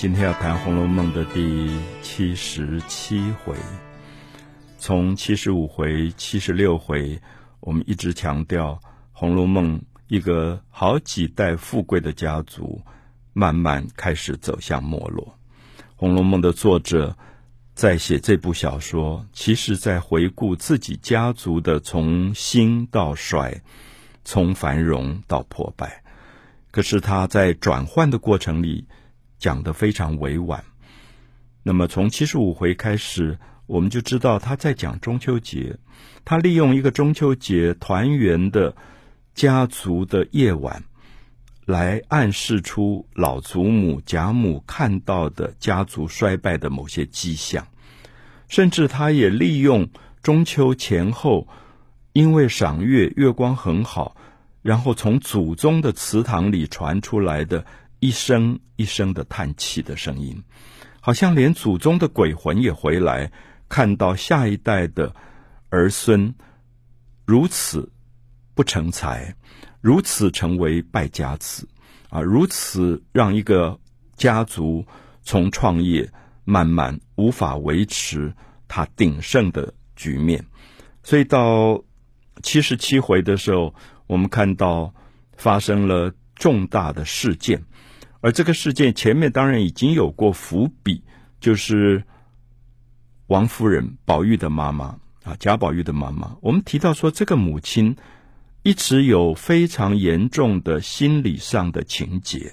今天要谈《红楼梦》的第七十七回，从七十五回、七十六回，我们一直强调《红楼梦》一个好几代富贵的家族，慢慢开始走向没落。《红楼梦》的作者在写这部小说，其实在回顾自己家族的从兴到衰，从繁荣到破败。可是他在转换的过程里，讲得非常委婉。那么从七十五回开始，我们就知道他在讲中秋节。他利用一个中秋节团圆的家族的夜晚，来暗示出老祖母贾母看到的家族衰败的某些迹象。甚至他也利用中秋前后，因为赏月，月光很好，然后从祖宗的祠堂里传出来的。一声一声的叹气的声音，好像连祖宗的鬼魂也回来，看到下一代的儿孙如此不成才，如此成为败家子啊，如此让一个家族从创业慢慢无法维持他鼎盛的局面。所以到七十七回的时候，我们看到发生了重大的事件。而这个事件前面当然已经有过伏笔，就是王夫人宝玉的妈妈啊，贾宝玉的妈妈。我们提到说，这个母亲一直有非常严重的心理上的情结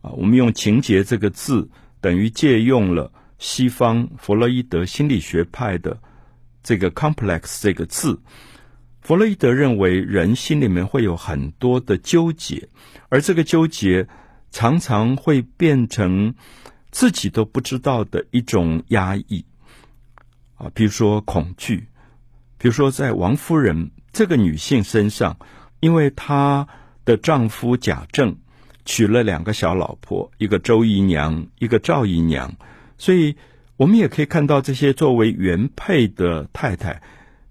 啊。我们用“情结”这个字，等于借用了西方弗洛伊德心理学派的这个 “complex” 这个字。弗洛伊德认为，人心里面会有很多的纠结，而这个纠结。常常会变成自己都不知道的一种压抑啊，比如说恐惧，比如说在王夫人这个女性身上，因为她的丈夫贾政娶了两个小老婆，一个周姨娘，一个赵姨娘，所以我们也可以看到这些作为原配的太太，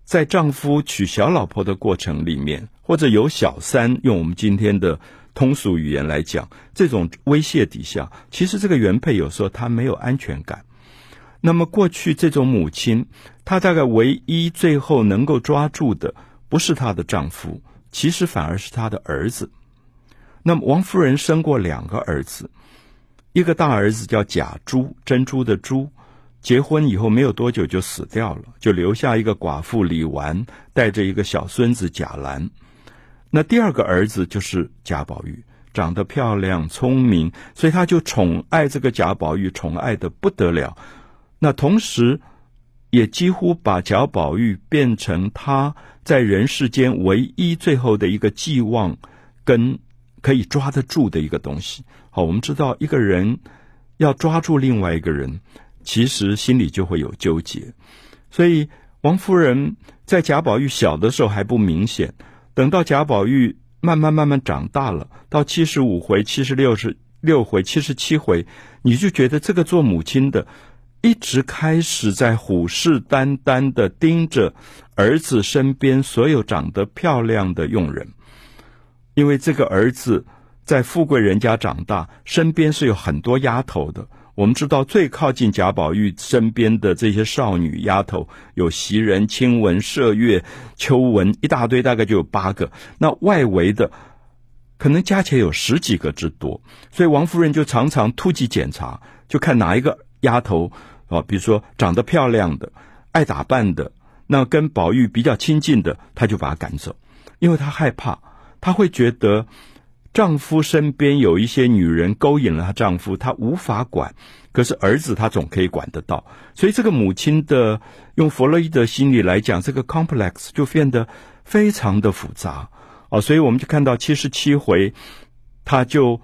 在丈夫娶小老婆的过程里面，或者有小三，用我们今天的。通俗语言来讲，这种威胁底下，其实这个原配有时候她没有安全感。那么过去这种母亲，她大概唯一最后能够抓住的，不是她的丈夫，其实反而是她的儿子。那么王夫人生过两个儿子，一个大儿子叫贾珠，珍珠的珠，结婚以后没有多久就死掉了，就留下一个寡妇李纨，带着一个小孙子贾兰。那第二个儿子就是贾宝玉，长得漂亮、聪明，所以他就宠爱这个贾宝玉，宠爱的不得了。那同时，也几乎把贾宝玉变成他在人世间唯一最后的一个寄望，跟可以抓得住的一个东西。好，我们知道一个人要抓住另外一个人，其实心里就会有纠结。所以王夫人在贾宝玉小的时候还不明显。等到贾宝玉慢慢慢慢长大了，到七十五回、七十六十六回、七十七回，你就觉得这个做母亲的一直开始在虎视眈眈的盯着儿子身边所有长得漂亮的佣人，因为这个儿子在富贵人家长大，身边是有很多丫头的。我们知道最靠近贾宝玉身边的这些少女丫头，有袭人、晴雯、麝月、秋纹，一大堆，大概就有八个。那外围的可能加起来有十几个之多，所以王夫人就常常突击检查，就看哪一个丫头啊，比如说长得漂亮的、爱打扮的，那跟宝玉比较亲近的，她就把她赶走，因为她害怕，她会觉得。丈夫身边有一些女人勾引了她丈夫，她无法管，可是儿子她总可以管得到。所以这个母亲的用弗洛伊德心理来讲，这个 complex 就变得非常的复杂啊。所以我们就看到七十七回，他就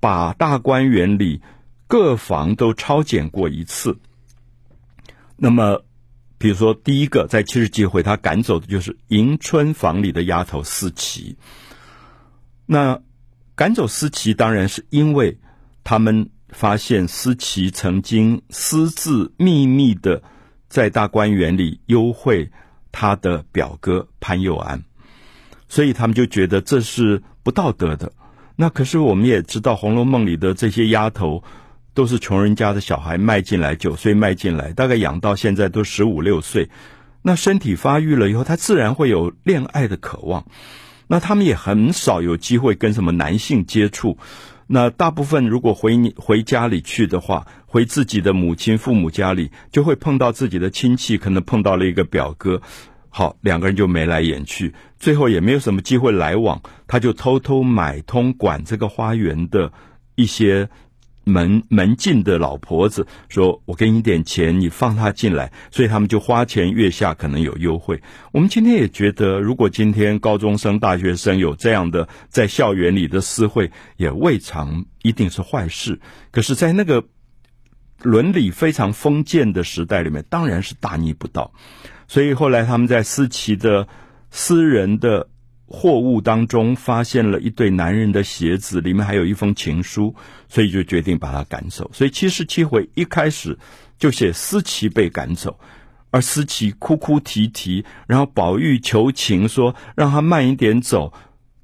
把大观园里各房都抄检过一次。那么，比如说第一个在七十七回，他赶走的就是迎春房里的丫头思琪。那赶走思琪，当然是因为他们发现思琪曾经私自秘密的在大观园里幽会他的表哥潘又安，所以他们就觉得这是不道德的。那可是我们也知道，《红楼梦》里的这些丫头都是穷人家的小孩卖进来，九岁卖进来，大概养到现在都十五六岁。那身体发育了以后，她自然会有恋爱的渴望。那他们也很少有机会跟什么男性接触。那大部分如果回你回家里去的话，回自己的母亲父母家里，就会碰到自己的亲戚，可能碰到了一个表哥。好，两个人就眉来眼去，最后也没有什么机会来往，他就偷偷买通管这个花园的一些。门门禁的老婆子说：“我给你点钱，你放他进来。”所以他们就花前，月下可能有优惠。我们今天也觉得，如果今天高中生、大学生有这样的在校园里的私会，也未尝一定是坏事。可是，在那个伦理非常封建的时代里面，当然是大逆不道。所以后来他们在思齐的私人的。货物当中发现了一对男人的鞋子，里面还有一封情书，所以就决定把他赶走。所以七十七回一开始就写思琪被赶走，而思琪哭哭啼啼，然后宝玉求情说让他慢一点走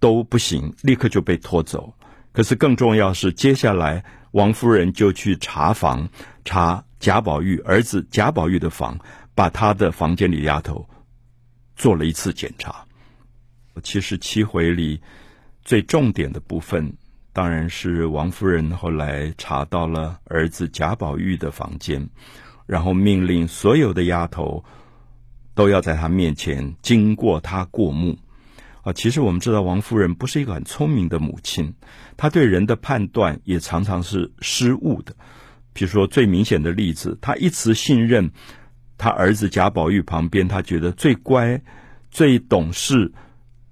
都不行，立刻就被拖走。可是更重要是，接下来王夫人就去查房，查贾宝玉儿子贾宝玉的房，把他的房间里丫头做了一次检查。七十七回里最重点的部分，当然是王夫人后来查到了儿子贾宝玉的房间，然后命令所有的丫头都要在他面前经过他过目。啊，其实我们知道王夫人不是一个很聪明的母亲，她对人的判断也常常是失误的。比如说最明显的例子，她一直信任她儿子贾宝玉旁边，她觉得最乖、最懂事。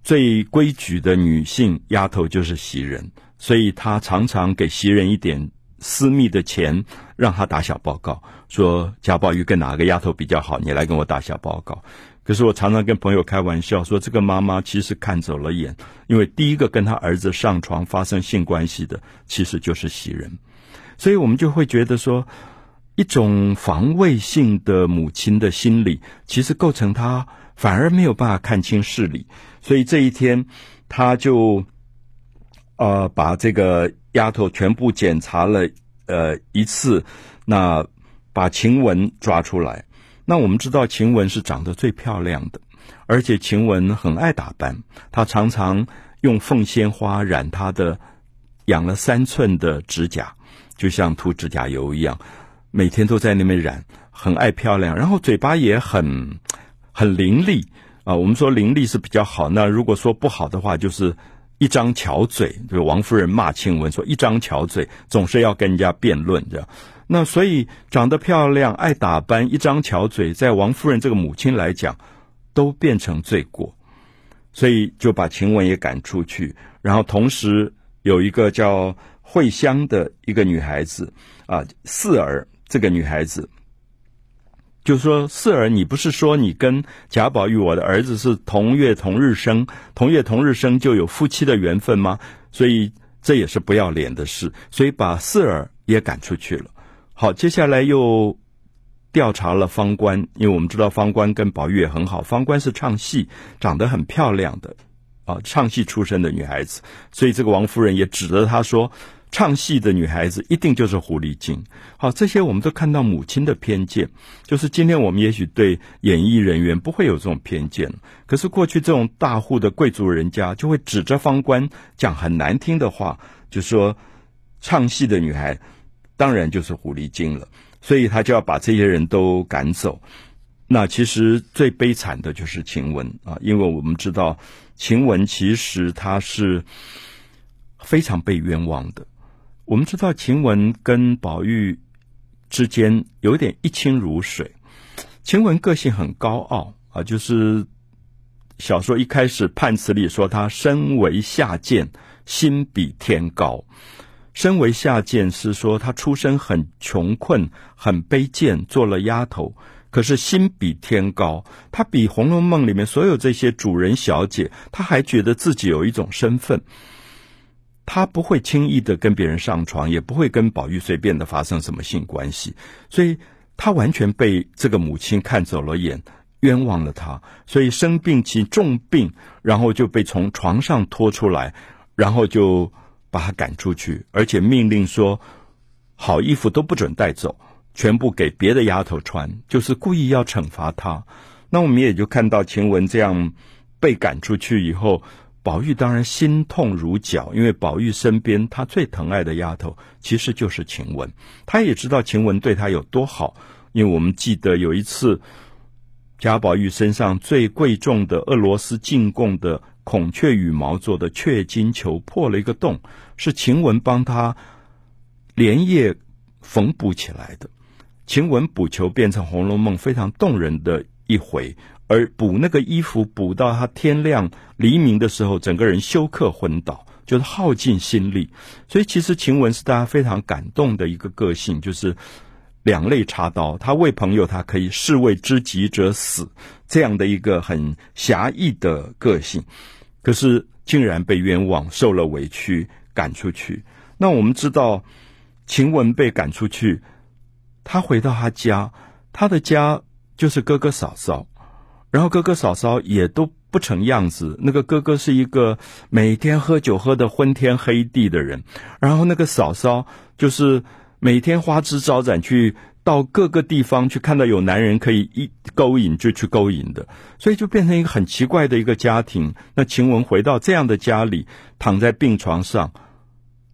最规矩的女性丫头就是袭人，所以她常常给袭人一点私密的钱，让她打小报告，说贾宝玉跟哪个丫头比较好，你来跟我打小报告。可是我常常跟朋友开玩笑说，这个妈妈其实看走了眼，因为第一个跟她儿子上床发生性关系的，其实就是袭人，所以我们就会觉得说，一种防卫性的母亲的心理，其实构成她反而没有办法看清事理。所以这一天，他就呃把这个丫头全部检查了呃一次，那把晴雯抓出来。那我们知道晴雯是长得最漂亮的，而且晴雯很爱打扮，她常常用凤仙花染她的养了三寸的指甲，就像涂指甲油一样，每天都在那边染，很爱漂亮，然后嘴巴也很很伶俐。啊，我们说伶俐是比较好，那如果说不好的话，就是一张巧嘴。就王夫人骂晴雯说：“一张巧嘴，总是要跟人家辩论。”这样，那所以长得漂亮、爱打扮、一张巧嘴，在王夫人这个母亲来讲，都变成罪过，所以就把晴雯也赶出去。然后同时有一个叫慧香的一个女孩子啊，四儿这个女孩子。就说，四儿，你不是说你跟贾宝玉，我的儿子是同月同日生，同月同日生就有夫妻的缘分吗？所以这也是不要脸的事，所以把四儿也赶出去了。好，接下来又调查了方官，因为我们知道方官跟宝玉也很好，方官是唱戏，长得很漂亮的啊，唱戏出身的女孩子，所以这个王夫人也指着她说。唱戏的女孩子一定就是狐狸精。好，这些我们都看到母亲的偏见。就是今天我们也许对演艺人员不会有这种偏见，可是过去这种大户的贵族人家就会指着方官讲很难听的话，就说唱戏的女孩当然就是狐狸精了，所以他就要把这些人都赶走。那其实最悲惨的就是晴雯啊，因为我们知道晴雯其实她是非常被冤枉的。我们知道晴雯跟宝玉之间有点一清如水。晴雯个性很高傲啊，就是小说一开始判词里说她身为下贱，心比天高。身为下贱是说她出身很穷困，很卑贱，做了丫头，可是心比天高。她比《红楼梦》里面所有这些主人小姐，她还觉得自己有一种身份。他不会轻易的跟别人上床，也不会跟宝玉随便的发生什么性关系，所以他完全被这个母亲看走了眼，冤枉了他，所以生病起重病，然后就被从床上拖出来，然后就把他赶出去，而且命令说，好衣服都不准带走，全部给别的丫头穿，就是故意要惩罚她。那我们也就看到晴雯这样被赶出去以后，宝玉当然心痛如绞，因为宝玉身边他最疼爱的丫头其实就是晴雯，他也知道晴雯对他有多好，因为我们记得有一次贾宝玉身上最贵重的俄罗斯进贡的孔雀羽毛做的雀金球破了一个洞，是晴雯帮他连夜缝补起来的。晴雯补球变成《红楼梦》非常动人的一回，而补那个衣服补到他天亮黎明的时候，整个人休克昏倒，就是耗尽心力。所以其实晴雯是大家非常感动的一个个性，就是两肋插刀，他为朋友，他可以士为知己者死，这样的一个很侠义的个性。可是竟然被冤枉，受了委屈，赶出去。那我们知道，晴雯被赶出去，他回到他家，他的家。就是哥哥嫂嫂，然后哥哥嫂嫂也都不成样子。那个哥哥是一个每天喝酒喝得昏天黑地的人，然后那个嫂嫂就是每天花枝招展，去到各个地方去看到有男人可以一勾引就去勾引的，所以就变成一个很奇怪的一个家庭。那晴雯回到这样的家里，躺在病床上，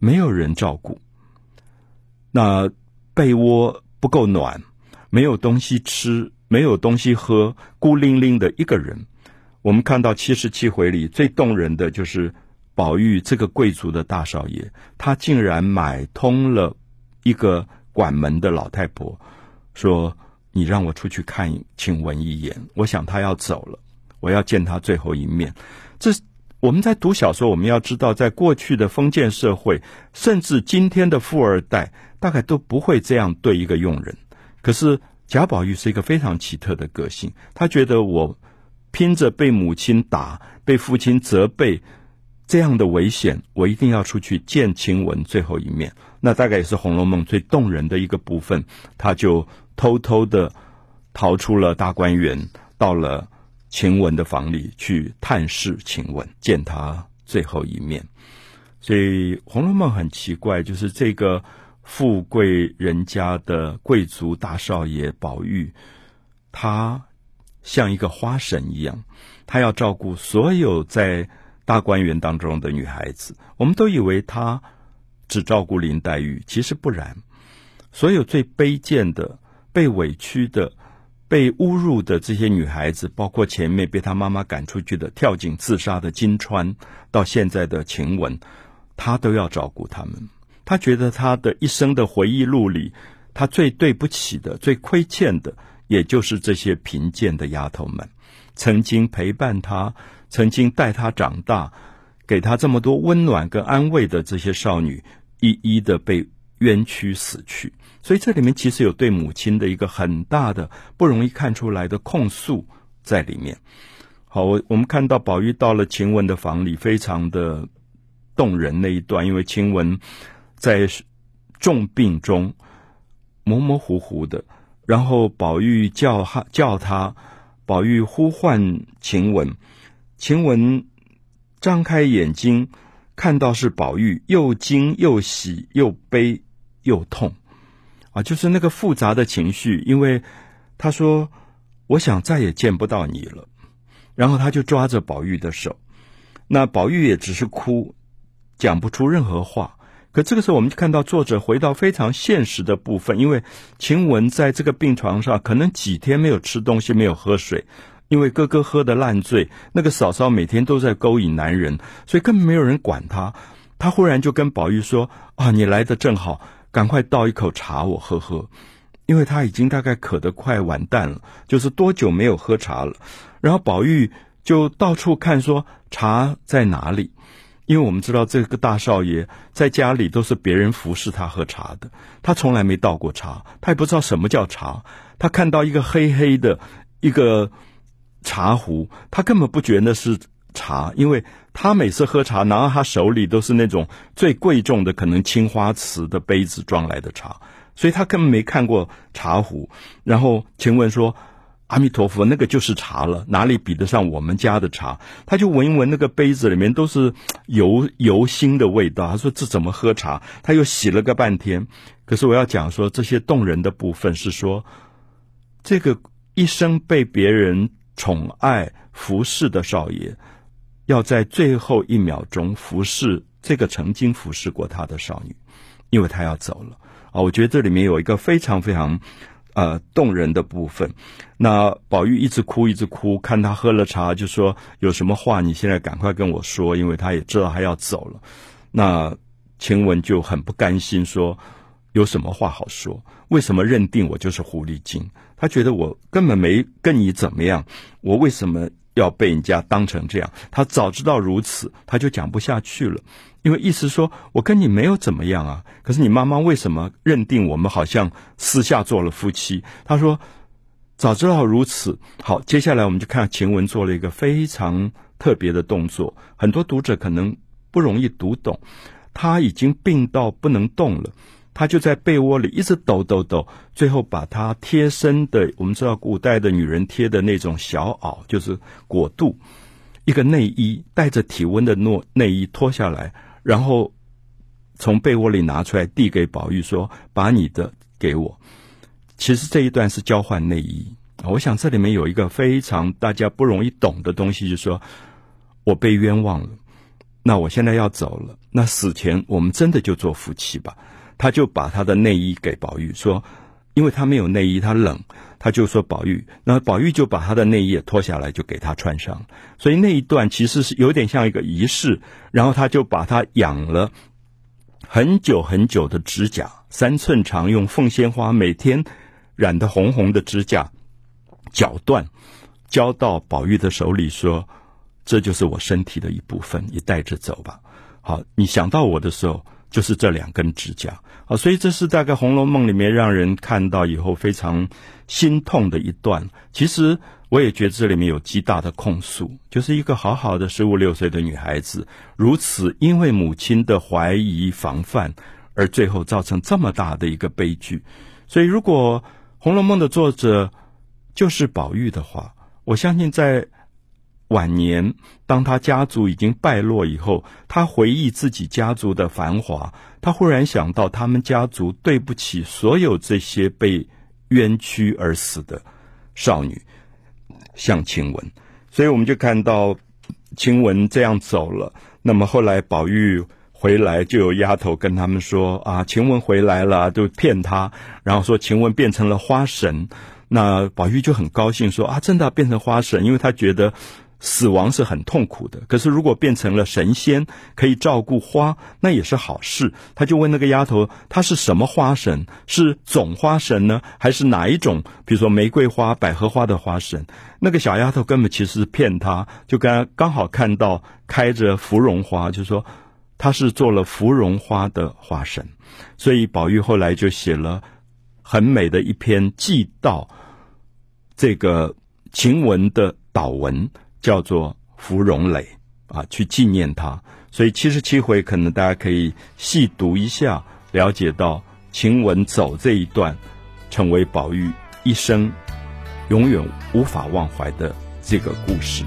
没有人照顾，那被窝不够暖，没有东西吃。没有东西喝，孤零零的一个人。我们看到七十七回里最动人的就是宝玉这个贵族的大少爷，他竟然买通了一个管门的老太婆，说：“你让我出去看晴雯一眼，我想他要走了，我要见他最后一面。”这我们在读小说，我们要知道，在过去的封建社会，甚至今天的富二代，大概都不会这样对一个佣人。可是。贾宝玉是一个非常奇特的个性，他觉得我拼着被母亲打、被父亲责备这样的危险，我一定要出去见晴雯最后一面。那大概也是《红楼梦》最动人的一个部分，他就偷偷的逃出了大观园，到了晴雯的房里去探视晴雯，见她最后一面。所以《红楼梦》很奇怪，就是这个。富贵人家的贵族大少爷宝玉，他像一个花神一样，他要照顾所有在大观园当中的女孩子。我们都以为他只照顾林黛玉，其实不然。所有最卑贱的、被委屈的、被侮辱的这些女孩子，包括前面被他妈妈赶出去的、跳井自杀的金釧，到现在的晴雯，他都要照顾他们。他觉得他的一生的回忆录里，他最对不起的、最亏欠的，也就是这些贫贱的丫头们，曾经陪伴他、曾经带他长大、给他这么多温暖跟安慰的这些少女，一一的被冤屈死去。所以这里面其实有对母亲的一个很大的、不容易看出来的控诉在里面。好，我我们看到宝玉到了晴雯的房里，非常的动人那一段，因为晴雯。在重病中模模糊糊的，然后宝玉叫他叫他，宝玉呼唤晴雯，晴雯张开眼睛看到是宝玉，又惊又喜又悲又痛，啊，就是那个复杂的情绪。因为他说：“我想再也见不到你了。”然后他就抓着宝玉的手，那宝玉也只是哭，讲不出任何话。可这个时候，我们就看到作者回到非常现实的部分，因为晴雯在这个病床上，可能几天没有吃东西，没有喝水，因为哥哥喝得烂醉，那个嫂嫂每天都在勾引男人，所以根本没有人管他。他忽然就跟宝玉说：“啊，你来得正好，赶快倒一口茶我喝喝。”因为他已经大概渴得快完蛋了，就是多久没有喝茶了。然后宝玉就到处看，说茶在哪里。因为我们知道这个大少爷在家里都是别人服侍他喝茶的，他从来没倒过茶，他也不知道什么叫茶。他看到一个黑黑的一个茶壶，他根本不觉得是茶，因为他每次喝茶拿到他手里都是那种最贵重的，可能青花瓷的杯子装来的茶，所以他根本没看过茶壶。然后晴雯说：“阿弥陀佛，那个就是茶了，哪里比得上我们家的茶？他就闻一闻那个杯子里面都是油油腥的味道。他说这怎么喝茶？他又洗了个半天。可是我要讲说，这些动人的部分是说，这个一生被别人宠爱服侍的少爷，要在最后一秒钟服侍这个曾经服侍过他的少女，因为他要走了啊！我觉得这里面有一个非常非常。呃，动人的部分。那宝玉一直哭，一直哭，看他喝了茶，就说有什么话，你现在赶快跟我说，因为他也知道他要走了。那晴雯就很不甘心，说有什么话好说？为什么认定我就是狐狸精？他觉得我根本没跟你怎么样，我为什么要被人家当成这样？他早知道如此，他就讲不下去了。因为意思说，我跟你没有怎么样啊，可是你妈妈为什么认定我们好像私下做了夫妻？他说，早知道如此，好，接下来我们就看晴雯做了一个非常特别的动作，很多读者可能不容易读懂。他已经病到不能动了，他就在被窝里一直抖抖抖，最后把他贴身的，我们知道古代的女人贴的那种小袄，就是裹肚，一个内衣带着体温的诺内衣脱下来。然后从被窝里拿出来递给宝玉说：“把你的给我。”其实这一段是交换内衣。我想这里面有一个非常大家不容易懂的东西，就是说我被冤枉了，那我现在要走了，那死前我们真的就做夫妻吧？他就把他的内衣给宝玉说。因为他没有内衣，他冷，他就说宝玉，那宝玉就把他的内衣也脱下来，就给他穿上。所以那一段其实是有点像一个仪式。然后他就把他养了很久很久的指甲，三寸长，用凤仙花每天染得红红的指甲，绞断，交到宝玉的手里，说：“这就是我身体的一部分，你带着走吧。”好，你想到我的时候。就是这两根指甲啊，所以这是大概《红楼梦》里面让人看到以后非常心痛的一段。其实我也觉得这里面有极大的控诉，就是一个好好的十五六岁的女孩子，如此因为母亲的怀疑防范，而最后造成这么大的一个悲剧。所以，如果《红楼梦》的作者就是宝玉的话，我相信在。晚年，当他家族已经败落以后，他回忆自己家族的繁华，他忽然想到他们家族对不起所有这些被冤屈而死的少女，像晴雯，所以我们就看到晴雯这样走了。那么后来宝玉回来，就有丫头跟他们说：“啊，晴雯回来了，就骗他，然后说晴雯变成了花神。”那宝玉就很高兴说：“啊，真的变成花神，因为他觉得。”死亡是很痛苦的，可是如果变成了神仙，可以照顾花，那也是好事。他就问那个丫头，她是什么花神？是总花神呢，还是哪一种？比如说玫瑰花、百合花的花神？那个小丫头根本其实是骗他，就刚刚好看到开着芙蓉花，就说她是做了芙蓉花的花神。所以宝玉后来就写了很美的一篇祭悼这个晴雯的祷文。叫做芙蓉蕾啊，去纪念他。所以七十七回可能大家可以细读一下，了解到晴雯走这一段，成为宝玉一生永远无法忘怀的这个故事。